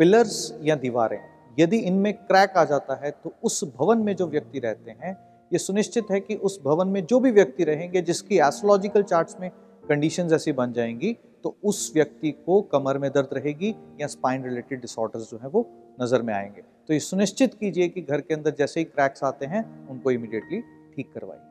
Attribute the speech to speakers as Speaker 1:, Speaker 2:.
Speaker 1: Pillars या दीवारें, यदि इनमें क्रैक आ जाता है तो उस भवन में जो व्यक्ति रहते हैं, ये सुनिश्चित है कि उस भवन में जो भी व्यक्ति रहेंगे, जिसकी एस्ट्रोलॉजिकल चार्ट्स में कंडीशंस ऐसी बन जाएँगी तो उस व्यक्ति को कमर में दर्द रहेगी या स्पाइन रिलेटेड डिसऑर्डर्स जो है वो नज़र में आएँगे। तो ये सुनिश्चित कीजिए कि घर के अंदर जैसे ही क्रैक्स आते हैं, उनको इमिडिएटली ठीक करवाइए।